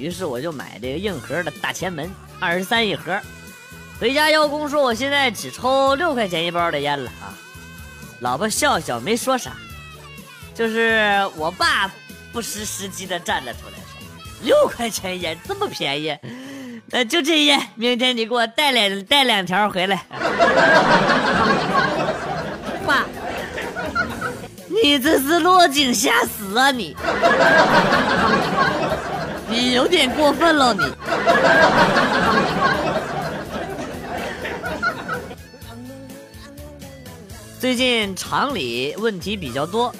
于是我就买这个硬盒的大前门，二十三一盒。回家邀功说我现在只抽六块钱一包的烟了啊。老婆笑笑没说啥，就是我爸不失时机的站了出来，说六块钱烟这么便宜，那就这烟，明天你给我带两带两条回来。爸。你这是落井下石啊！你，你有点过分了，你。最近厂里问题比较多，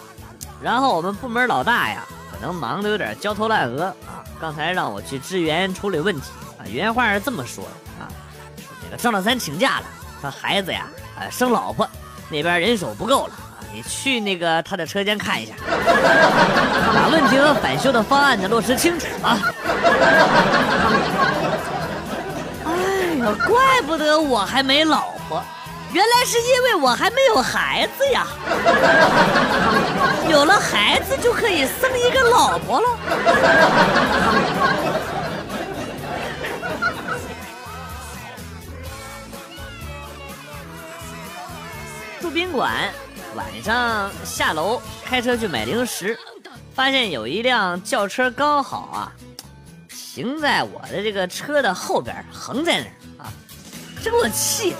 然后我们部门老大呀，可能忙得有点焦头烂额啊。刚才让我去支援处理问题啊，原话是这么说的啊：说那个张老三请假了，他孩子呀，呃，生老婆，那边人手不够了。你去那个他的车间看一下，把问题和返修的方案呢落实清楚啊！哎呀，怪不得我还没老婆，原来是因为我还没有孩子呀！有了孩子就可以生一个老婆了。住宾馆。晚上下楼开车去买零食，发现有一辆轿车刚好啊停在我的这个车的后边，横在那儿啊，这给我气的。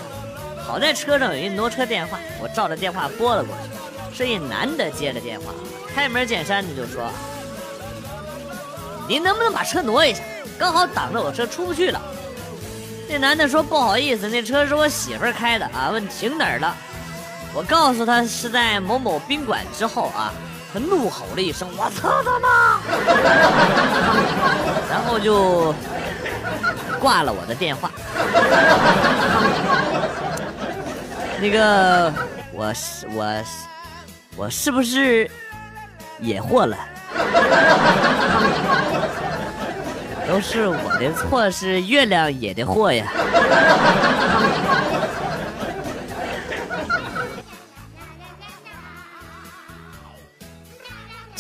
好在车上有一挪车电话，我照着电话拨了过去，是一男的接的电话，开门见山的就说：“您能不能把车挪一下？刚好挡着我车出不去了。”那男的说：“不好意思，那车是我媳妇开的啊，问停哪儿了。”我告诉他是在某某宾馆之后啊，他怒吼了一声：“我操他妈！” 然后就挂了我的电话。那个，我是我是，我是不是也祸了？都是我的错，是月亮惹的祸呀。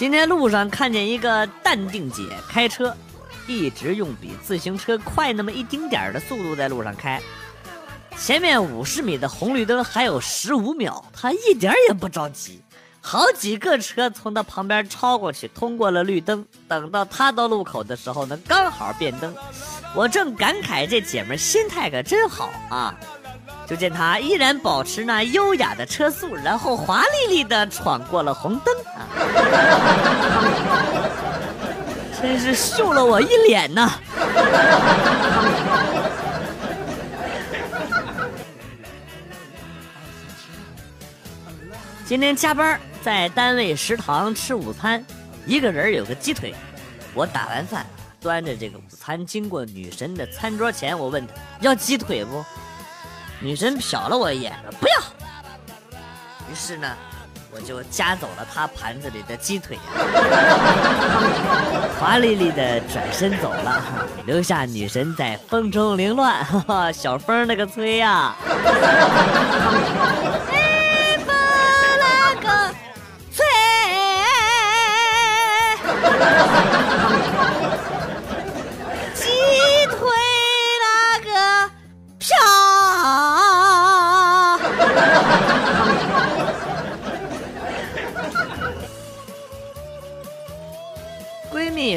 今天路上看见一个淡定姐开车，一直用比自行车快那么一丁点儿的速度在路上开。前面五十米的红绿灯还有十五秒，她一点也不着急。好几个车从她旁边超过去，通过了绿灯。等到她到路口的时候呢，刚好变灯。我正感慨这姐们心态可真好啊。就见他依然保持那优雅的车速，然后华丽丽的闯过了红灯啊！真是秀了我一脸呐！今天加班在单位食堂吃午餐，一个人有个鸡腿。我打完饭，端着这个午餐经过女神的餐桌前，我问她要鸡腿不？女神瞟了我一眼，说：“不要。”于是呢，我就夹走了她盘子里的鸡腿，华丽丽的转身走了，留下女神在风中凌乱。哈哈，小风那个吹呀！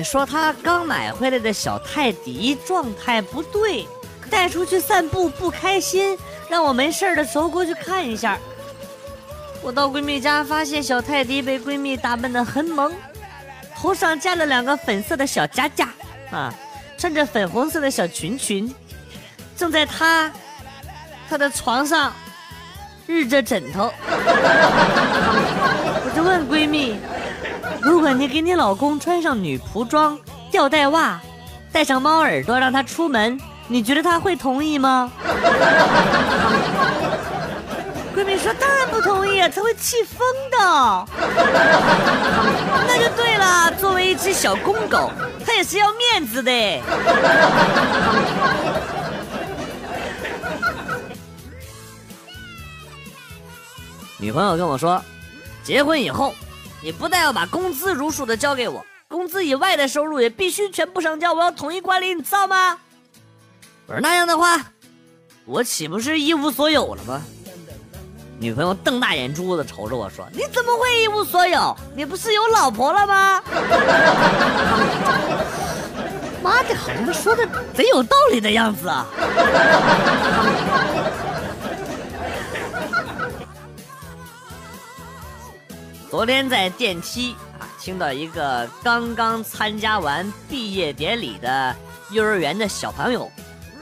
说她刚买回来的小泰迪状态不对，带出去散步不开心，让我没事的时候过去看一下。我到闺蜜家发现小泰迪被闺蜜打扮的很萌，头上加了两个粉色的小夹夹，啊，穿着粉红色的小裙裙，正在她她的床上日着枕头。我就问闺蜜。如果你给你老公穿上女仆装、吊带袜，戴上猫耳朵让他出门，你觉得他会同意吗？闺蜜说：“当然不同意啊，他会气疯的。”那就对了，作为一只小公狗，它也是要面子的。女朋友跟我说：“结婚以后，你不但要把工资如数的交给我，工资以外的收入也必须全部上交，我要统一管理，你知道吗？”我说：“那样的话，我岂不是一无所有了吗？”女朋友瞪大眼珠子瞅着我说：“你怎么会一无所有？你不是有老婆了吗？” 妈的，好像说的贼有道理的样子啊！昨天在电梯啊，听到一个刚刚参加完毕业典礼的幼儿园的小朋友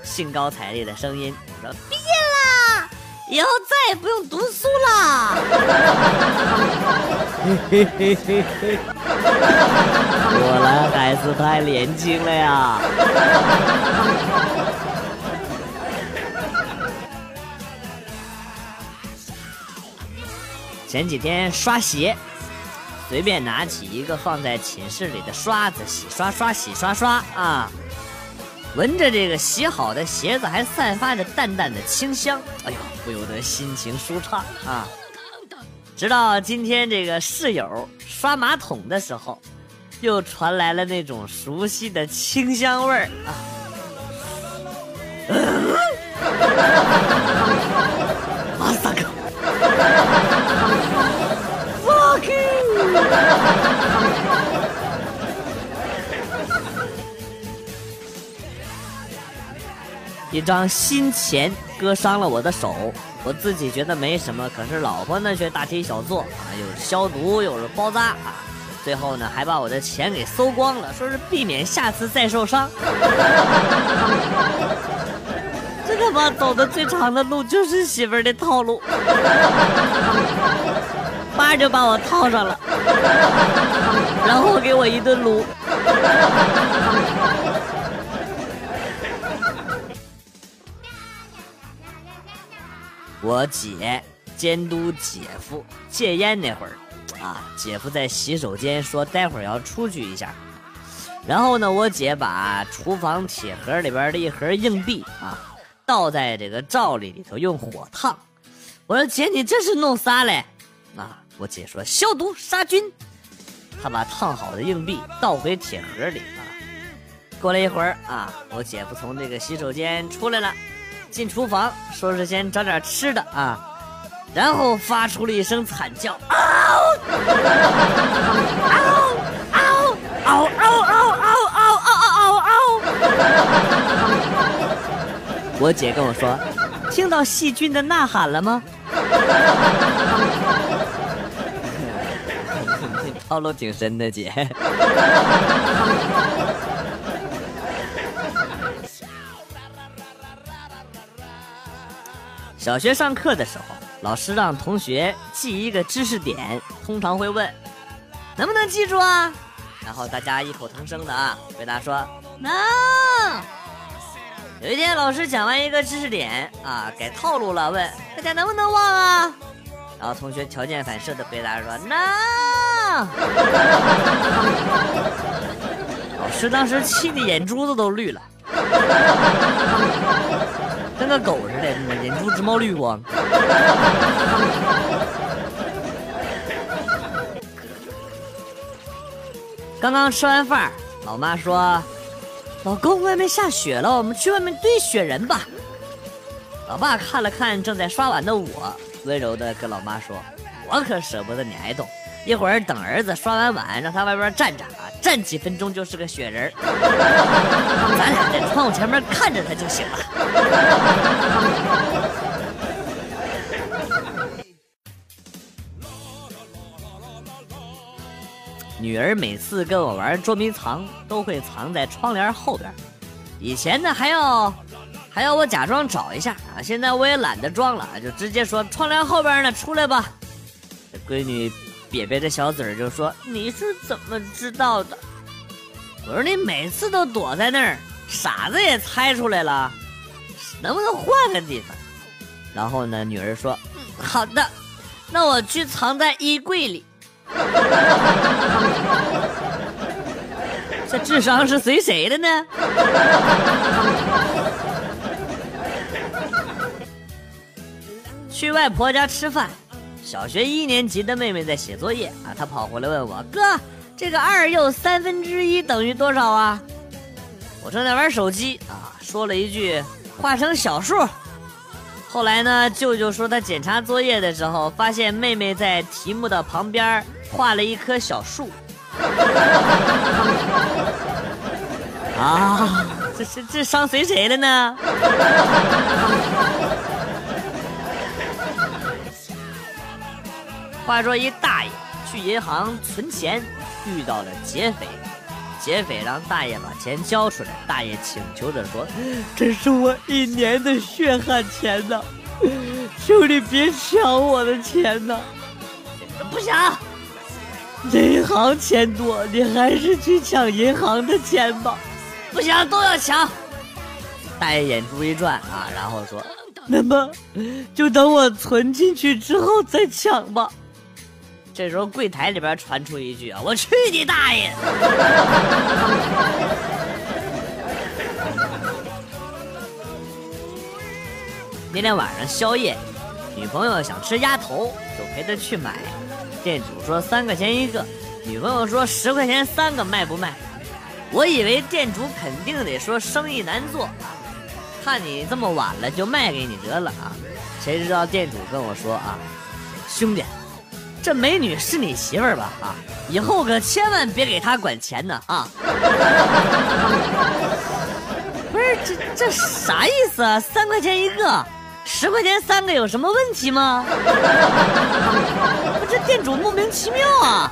兴高采烈的声音说：“毕业啦！”以后再也不用读书了。果然还是太年轻了呀！前几天刷鞋，随便拿起一个放在寝室里的刷子，洗刷刷，洗刷刷啊。闻着这个洗好的鞋子，还散发着淡淡的清香，哎呦，不由得心情舒畅啊！直到今天这个室友刷马桶的时候，又传来了那种熟悉的清香味儿啊！一张新钱割伤了我的手，我自己觉得没什么，可是老婆呢却大题小做啊，又是消毒又是包扎啊，最后呢还把我的钱给搜光了，说是避免下次再受伤。这他妈走的最长的路就是媳妇儿的套路，爸就把我套上了，然后给我一顿撸。我姐监督姐夫戒烟那会儿，啊，姐夫在洗手间说待会儿要出去一下，然后呢，我姐把厨房铁盒里边的一盒硬币啊倒在这个罩里里头用火烫。我说姐，你这是弄啥嘞？啊，我姐说消毒杀菌。她把烫好的硬币倒回铁盒里啊。过了一会儿啊，我姐夫从这个洗手间出来了。进厨房，说是先找点吃的啊，然后发出了一声惨叫，嗷，嗷，嗷，嗷，嗷，嗷，嗷，嗷，嗷，嗷！嗷，我姐跟我说，听到细菌的呐喊了吗？套路挺深的，姐。小学上课的时候，老师让同学记一个知识点，通常会问：“能不能记住啊？”然后大家异口同声的啊回答说：“能。”有一天，老师讲完一个知识点啊，改套路了，问大家能不能忘啊？然后同学条件反射的回答说：“能。”老师当时气的眼珠子都绿了。跟个狗似的，眼珠直冒绿光。刚刚吃完饭，老妈说：“老公，外面下雪了，我们去外面堆雪人吧。”老爸看了看正在刷碗的我，温柔的跟老妈说：“我可舍不得你挨冻。”一会儿等儿子刷完碗，让他外边站着，站几分钟就是个雪人 咱俩在窗户前面看着他就行了。女儿每次跟我玩捉迷藏，都会藏在窗帘后边。以前呢还要还要我假装找一下啊，现在我也懒得装了，就直接说窗帘后边呢，出来吧。闺女。瘪瘪的小嘴儿就说：“你是怎么知道的？”我说你每次都躲在那儿，傻子也猜出来了，能不能换个地方？然后呢，女儿说：“嗯，好的，那我去藏在衣柜里。”这智商是随谁的呢？去外婆家吃饭，小学一年级的妹妹在写作业啊，她跑回来问我：“哥，这个二又三分之一等于多少啊？”我正在玩手机啊，说了一句：“画成小数。”后来呢，舅舅说他检查作业的时候，发现妹妹在题目的旁边画了一棵小树。啊，这是这伤随谁了呢？话说一大爷去银行存钱，遇到了劫匪，劫匪让大爷把钱交出来，大爷请求着说：“这是我一年的血汗钱呐，求你别抢我的钱呐！”不行。银行钱多，你还是去抢银行的钱吧。不行，都要抢。大爷眼珠一转啊，然后说：“那么，就等我存进去之后再抢吧。”这时候柜台里边传出一句：“啊，我去你大爷！” 那天晚上宵夜，女朋友想吃鸭头，就陪她去买。店主说三块钱一个，女朋友说十块钱三个，卖不卖？我以为店主肯定得说生意难做，看你这么晚了，就卖给你得了啊！谁知道店主跟我说啊，兄弟，这美女是你媳妇儿吧？啊，以后可千万别给她管钱呢啊！不是这这啥意思啊？三块钱一个。十块钱三个有什么问题吗？这店主莫名其妙啊！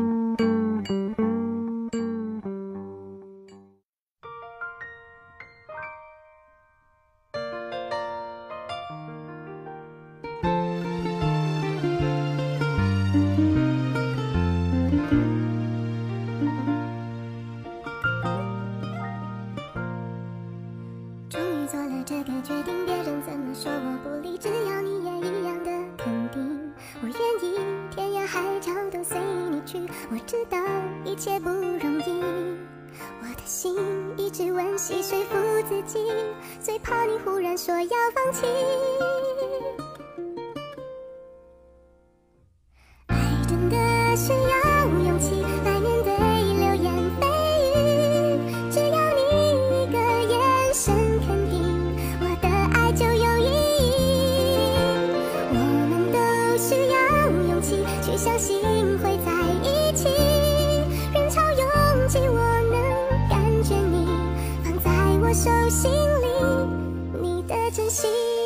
去说服自己最怕你忽然说要放弃。心里你的真心。